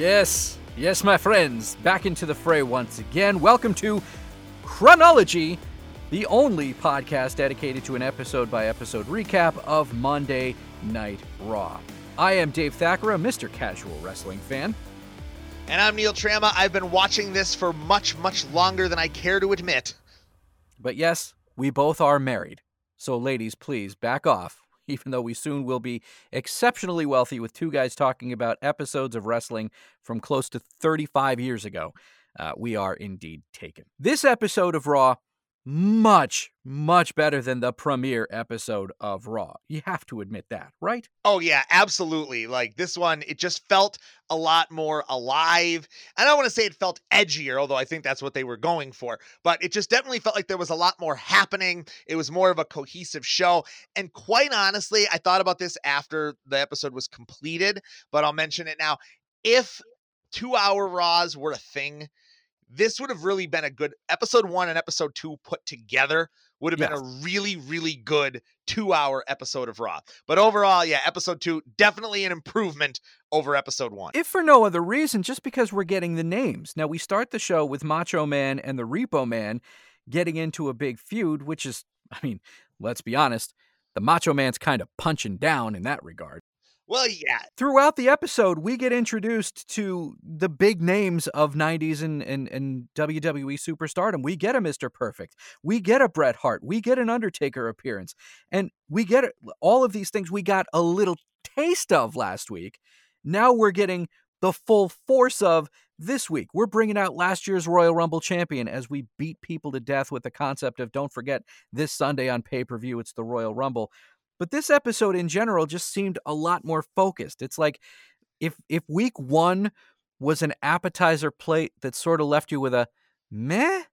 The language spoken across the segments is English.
Yes, yes, my friends, back into the fray once again. Welcome to Chronology, the only podcast dedicated to an episode by episode recap of Monday Night Raw. I am Dave Thacker, a Mr. Casual Wrestling fan. And I'm Neil Trama. I've been watching this for much, much longer than I care to admit. But yes, we both are married. So, ladies, please back off, even though we soon will be exceptionally wealthy with two guys talking about episodes of wrestling from close to 35 years ago. Uh, we are indeed taken. This episode of Raw much, much better than the premiere episode of Raw. You have to admit that, right? Oh, yeah, absolutely. Like this one, it just felt a lot more alive. And I don't want to say it felt edgier, although I think that's what they were going for, but it just definitely felt like there was a lot more happening. It was more of a cohesive show. And quite honestly, I thought about this after the episode was completed, but I'll mention it now. If two hour Raws were a thing, this would have really been a good episode one and episode two put together would have yes. been a really really good two hour episode of raw. But overall yeah episode two definitely an improvement over episode one. If for no other reason just because we're getting the names. Now we start the show with macho man and the repo man getting into a big feud which is i mean let's be honest the macho man's kind of punching down in that regard well, yeah. Throughout the episode, we get introduced to the big names of 90s and, and, and WWE superstardom. We get a Mr. Perfect. We get a Bret Hart. We get an Undertaker appearance. And we get all of these things we got a little taste of last week. Now we're getting the full force of this week. We're bringing out last year's Royal Rumble champion as we beat people to death with the concept of don't forget this Sunday on pay per view, it's the Royal Rumble. But this episode in general just seemed a lot more focused. It's like if if week 1 was an appetizer plate that sort of left you with a meh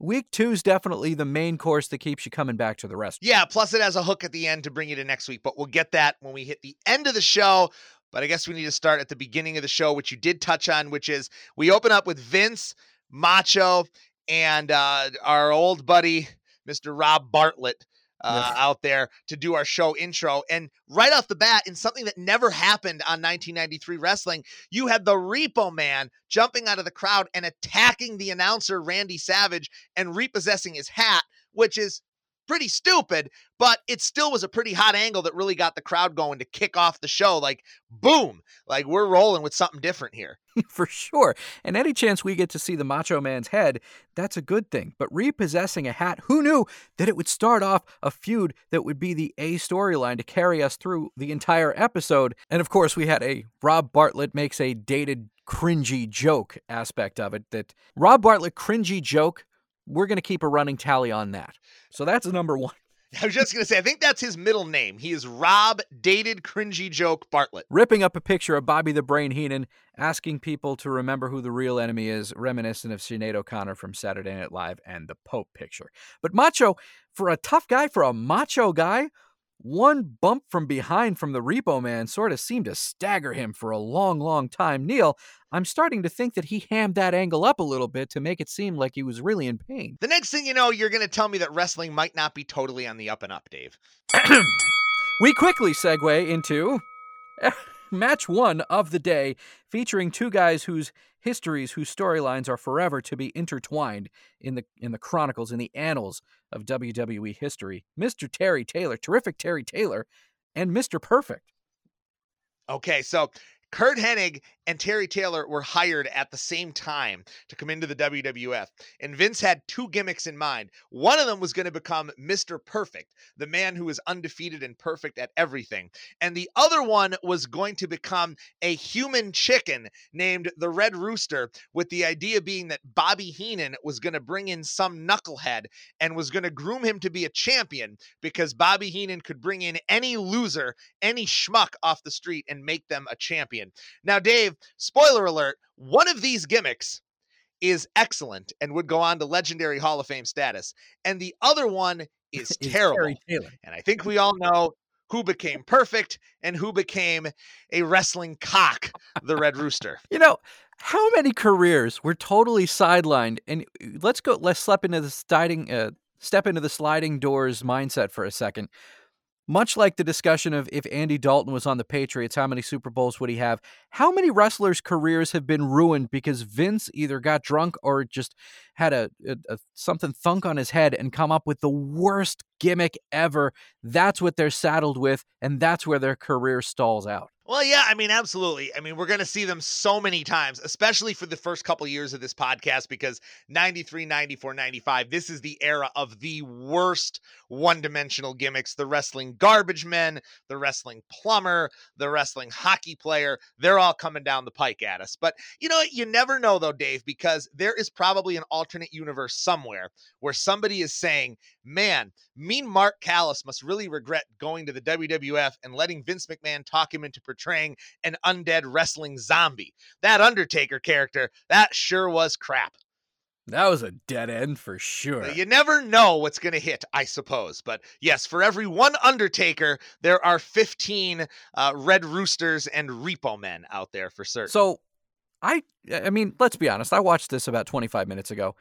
Week two is definitely the main course that keeps you coming back to the rest. Yeah, plus it has a hook at the end to bring you to next week, but we'll get that when we hit the end of the show. But I guess we need to start at the beginning of the show, which you did touch on, which is we open up with Vince, Macho, and uh, our old buddy, Mr. Rob Bartlett, uh, yes. out there to do our show intro. And right off the bat, in something that never happened on 1993 Wrestling, you had the Repo Man jumping out of the crowd and attacking the announcer, Randy Savage, and repossessing his hat, which is pretty stupid, but it still was a pretty hot angle that really got the crowd going to kick off the show. Like, boom, like we're rolling with something different here. For sure. And any chance we get to see the Macho Man's head, that's a good thing. But repossessing a hat, who knew that it would start off a feud that would be the A storyline to carry us through the entire episode? And of course, we had a Rob Bartlett makes a dated cringy joke aspect of it that Rob Bartlett cringy joke we're going to keep a running tally on that. So that's number one. I was just going to say, I think that's his middle name. He is Rob Dated Cringy Joke Bartlett. Ripping up a picture of Bobby the Brain Heenan, asking people to remember who the real enemy is, reminiscent of Sinead O'Connor from Saturday Night Live and the Pope picture. But Macho, for a tough guy, for a macho guy, one bump from behind from the repo man sort of seemed to stagger him for a long, long time. Neil, I'm starting to think that he hammed that angle up a little bit to make it seem like he was really in pain. The next thing you know, you're going to tell me that wrestling might not be totally on the up and up, Dave. we quickly segue into match one of the day, featuring two guys whose histories, whose storylines are forever to be intertwined in the in the chronicles, in the annals of WWE history. Mr. Terry Taylor, terrific Terry Taylor, and Mr. Perfect. Okay, so Curt Hennig and Terry Taylor were hired at the same time to come into the WWF. And Vince had two gimmicks in mind. One of them was going to become Mr. Perfect, the man who is undefeated and perfect at everything. And the other one was going to become a human chicken named the Red Rooster, with the idea being that Bobby Heenan was going to bring in some knucklehead and was going to groom him to be a champion because Bobby Heenan could bring in any loser, any schmuck off the street and make them a champion. Now, Dave, spoiler alert, one of these gimmicks is excellent and would go on to legendary Hall of Fame status. And the other one is terrible. And I think we all know who became perfect and who became a wrestling cock, the Red Rooster. You know, how many careers were totally sidelined? And uh, let's go, let's step into the sliding, uh, step into the sliding doors mindset for a second. much like the discussion of if Andy Dalton was on the Patriots, how many Super Bowls would he have? How many wrestlers' careers have been ruined because Vince either got drunk or just had a, a, a, something thunk on his head and come up with the worst gimmick ever? That's what they're saddled with, and that's where their career stalls out. Well, yeah, I mean, absolutely. I mean, we're going to see them so many times, especially for the first couple years of this podcast, because 93, 94, 95, this is the era of the worst one dimensional gimmicks the wrestling garbage men, the wrestling plumber, the wrestling hockey player. They're all coming down the pike at us. But you know, you never know, though, Dave, because there is probably an alternate universe somewhere where somebody is saying, man, mean Mark Callous must really regret going to the WWF and letting Vince McMahon talk him into portraying an undead wrestling zombie. That Undertaker character, that sure was crap. That was a dead end for sure. You never know what's going to hit, I suppose. But yes, for every one Undertaker, there are 15 uh, Red Roosters and Repo Men out there for certain. So, I, I mean, let's be honest. I watched this about 25 minutes ago.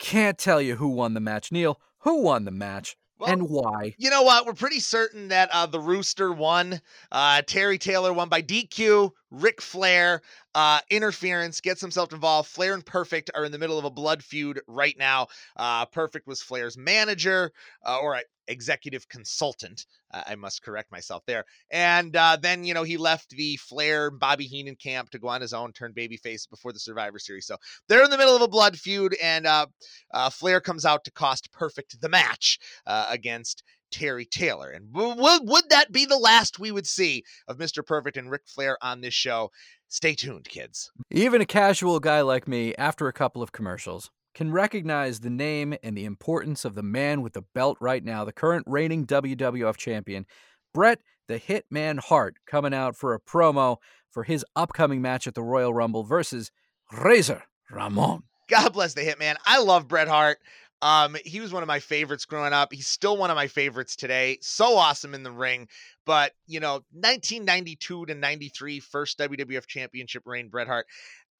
Can't tell you who won the match. Neil, who won the match? Well, and why? You know what? We're pretty certain that uh, the Rooster won. Uh, Terry Taylor won by DQ. Ric Flair uh, interference gets himself involved. Flair and Perfect are in the middle of a blood feud right now. Uh, Perfect was Flair's manager, uh, or executive consultant. Uh, I must correct myself there. And uh, then, you know, he left the Flair Bobby Heenan camp to go on his own, turn babyface before the Survivor Series. So they're in the middle of a blood feud, and uh, uh Flair comes out to cost Perfect the match uh, against Terry Taylor. And w- would that be the last we would see of Mr. Perfect and Ric Flair on this show? Stay tuned, kids. Even a casual guy like me, after a couple of commercials, can recognize the name and the importance of the man with the belt right now, the current reigning WWF champion, Bret the Hitman Hart, coming out for a promo for his upcoming match at the Royal Rumble versus Razor Ramon. God bless the Hitman. I love Bret Hart. Um, he was one of my favorites growing up. He's still one of my favorites today. So awesome in the ring. But, you know, 1992 to 93, first WWF championship reign, Bret Hart.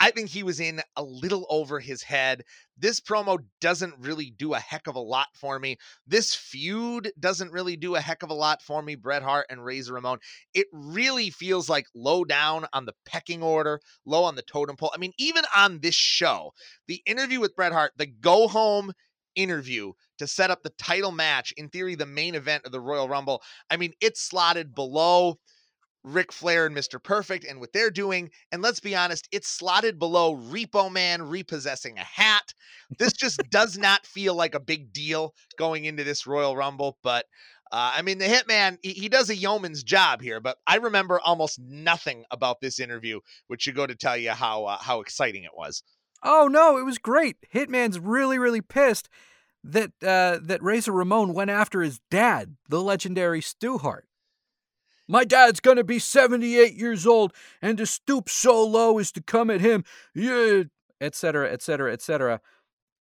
I think he was in a little over his head. This promo doesn't really do a heck of a lot for me. This feud doesn't really do a heck of a lot for me, Bret Hart and Razor Ramon. It really feels like low down on the pecking order, low on the totem pole. I mean, even on this show, the interview with Bret Hart, the go home interview to set up the title match, in theory, the main event of the Royal Rumble. I mean, it's slotted below Ric Flair and Mr. Perfect and what they're doing. And let's be honest, it's slotted below Repo Man repossessing a hat. This just does not feel like a big deal going into this Royal Rumble. But uh, I mean, the Hitman, he, he, does a yeoman's job here, but I remember almost nothing about this interview, which should go to tell you how uh, how exciting it was. Oh no, it was great. Hitman's really, really pissed that uh, that Razor Ramon went after his dad, the legendary Stu Hart. My dad's gonna be 78 years old, and to stoop so low is to come at him, yeah, etc., etc., etc.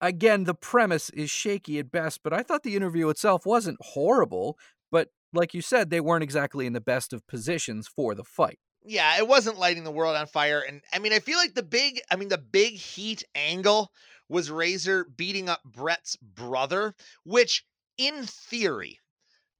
Again, the premise is shaky at best, but I thought the interview itself wasn't horrible. But like you said, they weren't exactly in the best of positions for the fight yeah, it wasn't lighting the world on fire. And I mean, I feel like the big, I mean, the big heat angle was Razor beating up Bret's brother, which in theory,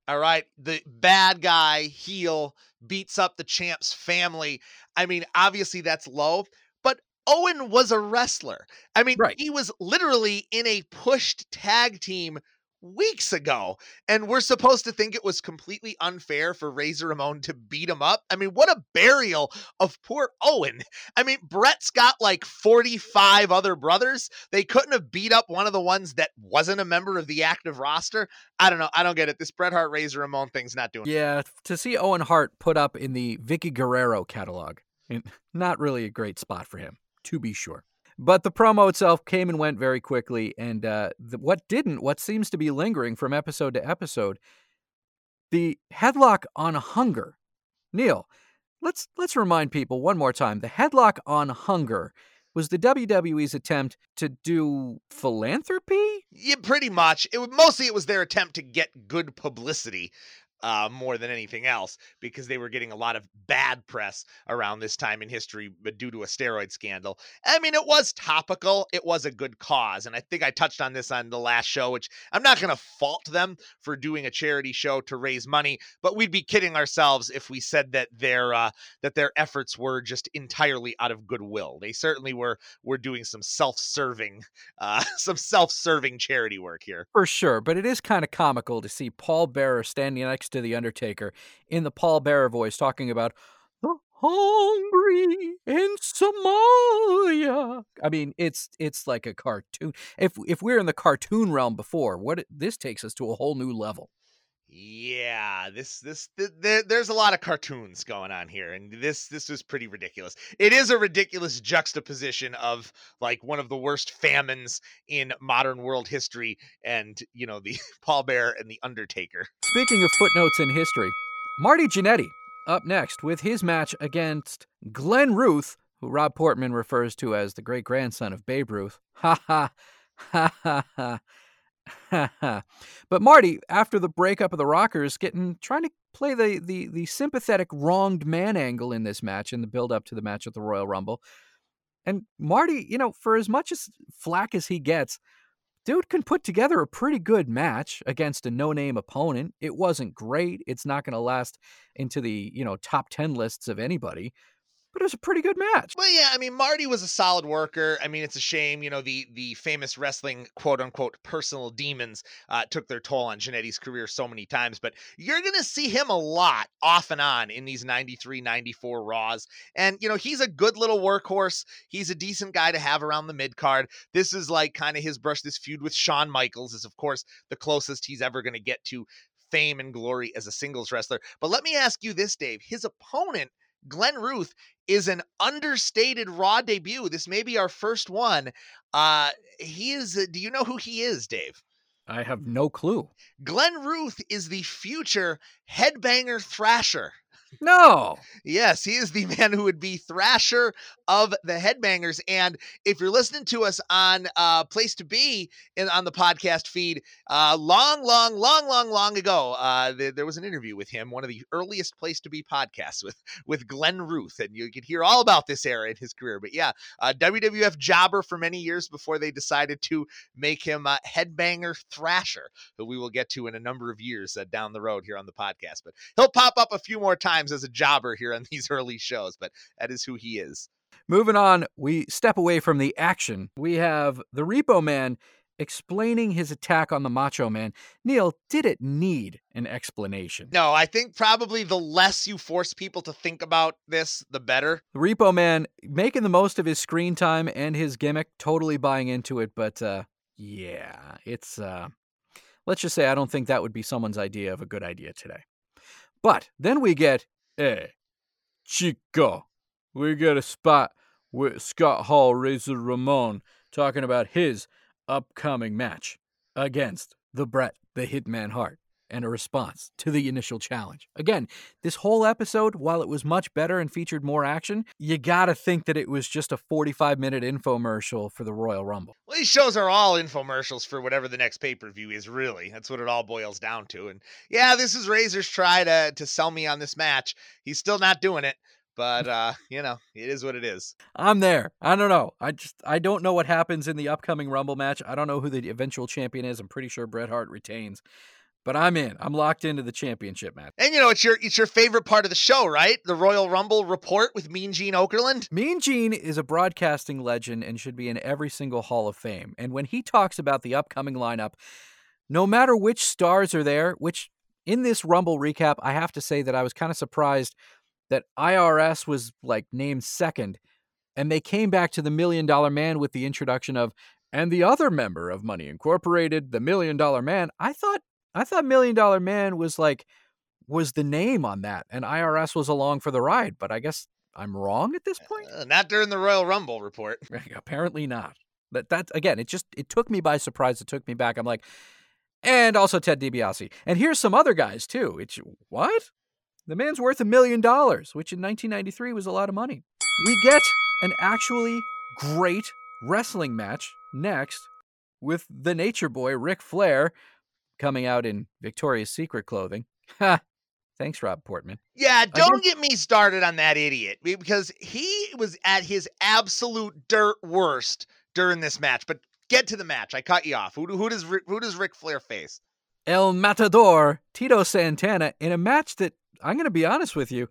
all right, the bad guy heel beats up the champ's family. I mean, obviously that's low, but Owen was a wrestler. I mean, right. he was literally in a pushed tag team weeks ago. And we're supposed to think it was completely unfair for Razor Ramon to beat him up. I mean, what a burial of poor Owen. I mean, Bret's got like 45 other brothers. They couldn't have beat up one of the ones that wasn't a member of the active roster. I don't know. I don't get it. This Bret Hart Razor Ramon thing's not doing Yeah, to see Owen Hart put up in the Vickie Guerrero catalog, not really a great spot for him, to be sure. But the promo itself came and went very quickly, and uh, the, what didn't, what seems to be lingering from episode to episode, the headlock on hunger. Neil, let's let's remind people one more time: the headlock on hunger was the WWE's attempt to do philanthropy. Yeah, pretty much. It mostly it was their attempt to get good publicity uh, more than anything else because they were getting a lot of bad press around this time in history due to a steroid scandal. I mean, it was topical. It was a good cause. And I think I touched on this on the last show, which I'm not going to fault them for doing a charity show to raise money, but we'd be kidding ourselves if we said that their uh, that their efforts were just entirely out of goodwill. They certainly were were doing some self-serving uh, some self-serving charity work here. For sure, but it is kind of comical to see Paul Bearer standing next to the Undertaker in the Paul Bearer voice talking about the hungry in Somalia. I mean, it's it's like a cartoon. If if we're in the cartoon realm before, what this takes us to a whole new level. Yeah, this this th- th- there's a lot of cartoons going on here, and this this was pretty ridiculous. It is a ridiculous juxtaposition of like one of the worst famines in modern world history, and you know the Paul Bear and the Undertaker. Speaking of footnotes in history, Marty Jannetty up next with his match against Glenn Ruth, who Rob Portman refers to as the great grandson of Babe Ruth. Ha ha ha ha ha. but Marty, after the breakup of the Rockers, getting trying to play the the the sympathetic wronged man angle in this match in the build up to the match at the Royal Rumble. And Marty, you know, for as much as flack as he gets, dude can put together a pretty good match against a no-name opponent. It wasn't great. It's not going to last into the, you know, top 10 lists of anybody, but it was a pretty good match. Well, yeah, I mean, Marty was a solid worker. I mean, it's a shame, you know, the the famous wrestling quote unquote personal demons uh, took their toll on Jannetty's career so many times, but you're going to see him a lot off and on in these 93, 94 Raws. And, you know, he's a good little workhorse. He's a decent guy to have around the mid card. This is like kind of his brush. This feud with Shawn Michaels is, of course, the closest he's ever going to get to fame and glory as a singles wrestler. But let me ask you this, Dave. His opponent Glenn Ruth is an understated Raw debut. This may be our first one. Uh, he is. Uh, do you know who he is, Dave? I have no clue. Glenn Ruth is the future headbanger thrasher. No. Yes, he is the man who would be Thrasher of the Headbangers. And if you're listening to us on uh, Place to Be in, on the podcast feed, uh, long, long, long, long, long ago, uh, th- there was an interview with him, one of the earliest Place to Be podcasts with with Glenn Ruth, and you could hear all about this era in his career. But yeah, uh, WWF jobber for many years before they decided to make him a Headbanger Thrasher, who we will get to in a number of years uh, down the road here on the podcast. But he'll pop up a few more times as a jobber here on these early shows, but that is who he is. Moving on, we step away from the action. We have the Repo Man explaining his attack on the Macho Man. Neil, did it need an explanation? No, I think probably the less you force people to think about this, the better. The Repo Man making the most of his screen time and his gimmick, totally buying into it, but uh yeah, it's uh let's just say I don't think that would be someone's idea of a good idea today. But then we get Hey, Chico, we got a spot with Scott Hall, Razor Ramon, talking about his upcoming match against the Bret, the Hitman Hart, and a response to the initial challenge. Again, this whole episode, while it was much better and featured more action, you gotta think that it was just a 45 minute infomercial for the Royal Rumble. Well, these shows are all infomercials for whatever the next pay per view is, really. That's what it all boils down to. And yeah, this is Razor's try to, to sell me on this match. He's still not doing it. But uh, you know, it is what it is. I'm there. I don't know. I just I don't know what happens in the upcoming Rumble match. I don't know who the eventual champion is. I'm pretty sure Bret Hart retains. But I'm in. I'm locked into the championship match. And you know, it's your it's your favorite part of the show, right? The Royal Rumble report with Mean Gene Okerlund. Mean Gene is a broadcasting legend and should be in every single Hall of Fame. And when he talks about the upcoming lineup, no matter which stars are there, which in this Rumble recap, I have to say that I was kind of surprised that IRS was like named second, and they came back to the Million Dollar Man with the introduction of and the other member of Money Incorporated, the Million Dollar Man. I thought I thought Million Dollar Man was like was the name on that, and IRS was along for the ride. But I guess I'm wrong at this point. Uh, not during the Royal Rumble report. Apparently not. But that again, it just it took me by surprise. It took me back. I'm like, and also Ted DiBiase. And here's some other guys too. It's what? The man's worth a million dollars, which in 1993 was a lot of money. We get an actually great wrestling match next with the Nature Boy Ric Flair coming out in Victoria's Secret clothing. Ha! Thanks, Rob Portman. Yeah, don't get me started on that idiot because he was at his absolute dirt worst during this match. But get to the match. I cut you off. Who, who does who does Ric Flair face? El Matador, Tito Santana, in a match that I'm going to be honest with you,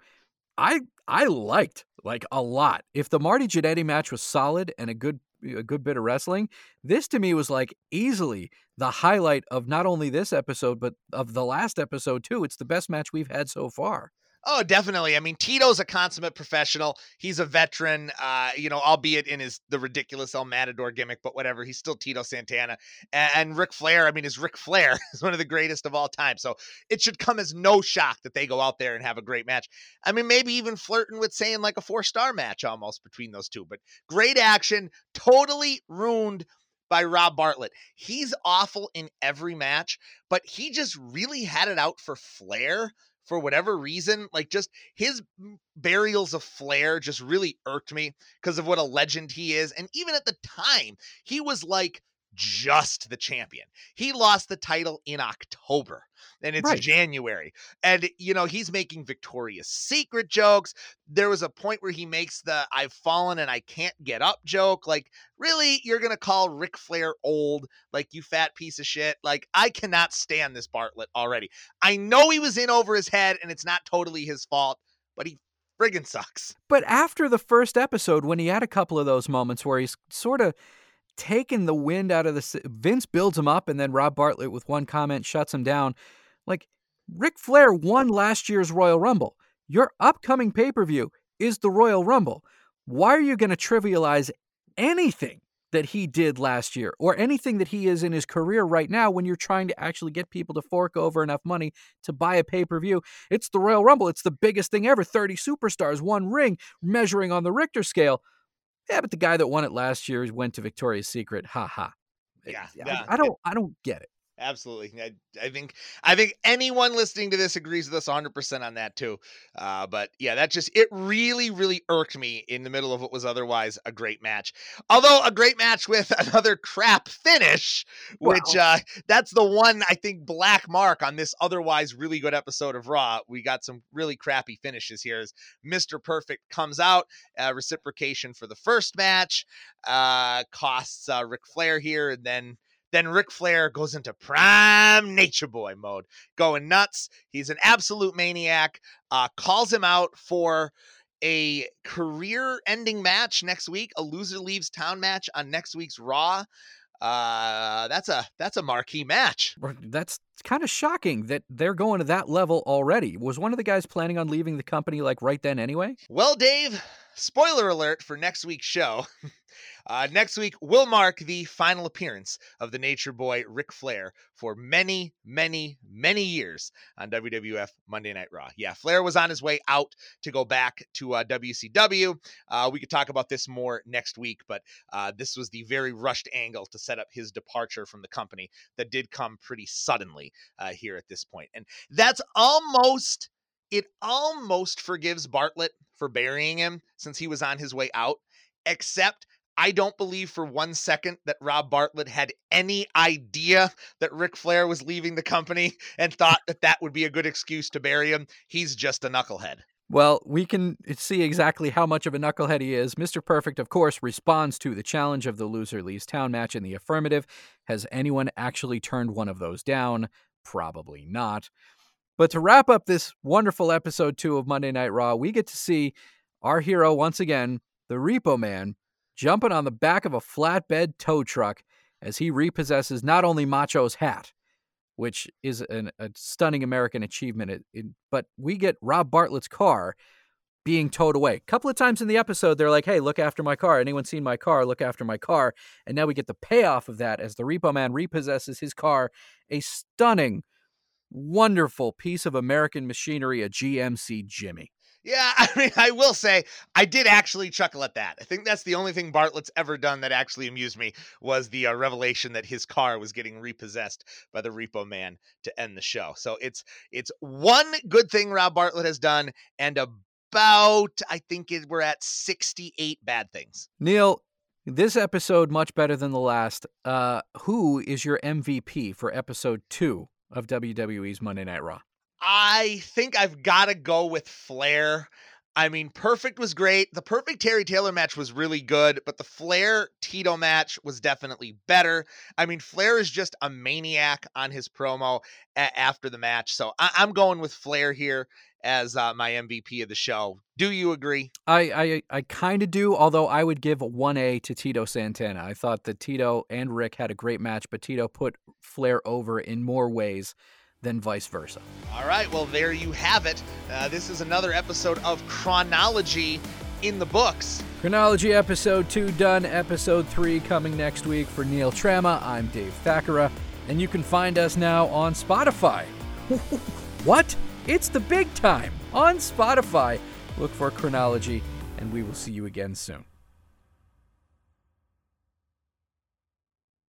I I liked like a lot. If the Marty Jannetty match was solid and a good a good bit of wrestling, this to me was like easily the highlight of not only this episode but of the last episode too. It's the best match we've had so far. Oh, definitely. I mean, Tito's a consummate professional. He's a veteran, uh, you know, albeit in his the ridiculous El Matador gimmick, but whatever. He's still Tito Santana. And, and Ric Flair, I mean, is Ric Flair is one of the greatest of all time. So it should come as no shock that they go out there and have a great match. I mean, maybe even flirting with saying like a four star match almost between those two. But great action, totally ruined by Rob Bartlett. He's awful in every match, but he just really had it out for Flair for whatever reason, like just his burials of Flair just really irked me because of what a legend he is. And even at the time, he was like just the champion. He lost the title in October and it's right. January. And you know, he's making Victoria's Secret jokes. There was a point where he makes the I've fallen and I can't get up joke. Like, really, you're gonna call Ric Flair old, like you fat piece of shit. Like, I cannot stand this Bartlett already. I know he was in over his head and it's not totally his fault, but he friggin' sucks. But after the first episode, when he had a couple of those moments where he's sort of taken the wind out of the Vince builds him up and then Rob Bartlett with one comment shuts him down. Like Ric Flair won last year's Royal Rumble. Your upcoming pay-per-view is the Royal Rumble. Why are you going to trivialize anything that he did last year or anything that he is in his career right now when you're trying to actually get people to fork over enough money to buy a pay-per-view? It's the Royal Rumble. It's the biggest thing ever. 30 superstars, one ring, measuring on the Richter scale. Yeah, but the guy that won it last year went to Victoria's Secret. Ha ha. Eh, yeah, I, I don't. I don't get it. Absolutely. I, I think I think anyone listening to this agrees with us 100% on that too. Uh, but yeah, that just it really really irked me in the middle of what was otherwise a great match. Although a great match with another crap finish, wow. which uh, that's the one I think black mark on this otherwise really good episode of Raw. We got some really crappy finishes here as Mr. Perfect comes out, uh, reciprocation for the first match, uh, costs uh, Ric Flair here and then then Ric Flair goes into prime nature boy mode, going nuts. He's an absolute maniac. Uh, calls him out for a career ending match next week, a loser leaves town match on next week's Raw. Uh, that's a that's a marquee match. That's kind of shocking that they're going to that level already. Was one of the guys planning on leaving the company like right then anyway? Well, Dave, spoiler alert for next week's show. Uh, next week will mark the final appearance of the Nature Boy Ric Flair for many, many, many years on WWF Monday Night Raw. Yeah, Flair was on his way out to go back to uh, WCW. Uh, we could talk about this more next week, but uh, this was the very rushed angle to set up his departure from the company that did come pretty suddenly uh, here at this point. And that's almost it almost forgives Bartlett for burying him since he was on his way out, except I don't believe for one second that Rob Bartlett had any idea that Ric Flair was leaving the company and thought that that would be a good excuse to bury him. He's just a knucklehead. Well, we can see exactly how much of a knucklehead he is. Mr. Perfect, of course, responds to the challenge of the loser leaves town match in the affirmative. Has anyone actually turned one of those down? Probably not. But to wrap up this wonderful episode two of Monday Night Raw, we get to see our hero once again, the Repo Man, jumping on the back of a flatbed tow truck as he repossesses not only Macho's hat, which is an, a stunning American achievement, it, it, but we get Rob Bartlett's car being towed away. A couple of times in the episode, they're like, hey, look after my car. Anyone seen my car? Look after my car. And now we get the payoff of that as the Repo Man repossesses his car, a stunning, wonderful piece of American machinery, a GMC Jimmy. Yeah, I mean, I will say I did actually chuckle at that. I think that's the only thing Bartlett's ever done that actually amused me was the uh, revelation that his car was getting repossessed by the Repo Man to end the show. So it's it's one good thing Rob Bartlett has done, and about I think it, we're at sixty eight bad things. Neil, this episode much better than the last. Uh, who is your MVP for episode two of WWE's Monday Night Raw? I think I've got to go with Flair. I mean, Perfect was great. The Perfect Terry Taylor match was really good, but the Flair Tito match was definitely better. I mean, Flair is just a maniac on his promo a- after the match. So I- am going with Flair here as uh, my MVP of the show. Do you agree? I I, I kind of do, although I would give 1A to Tito Santana. I thought that Tito and Ric had a great match, but Tito put Flair over in more ways than vice versa. All right, well, there you have it. Uh, this is another episode of Chronology in the books. Chronology episode 2 done, episode 3 coming next week for Neil Trama. I'm Dave Thakara, and you can find us now on Spotify. what? It's the big time on Spotify. Look for Chronology, and we will see you again soon.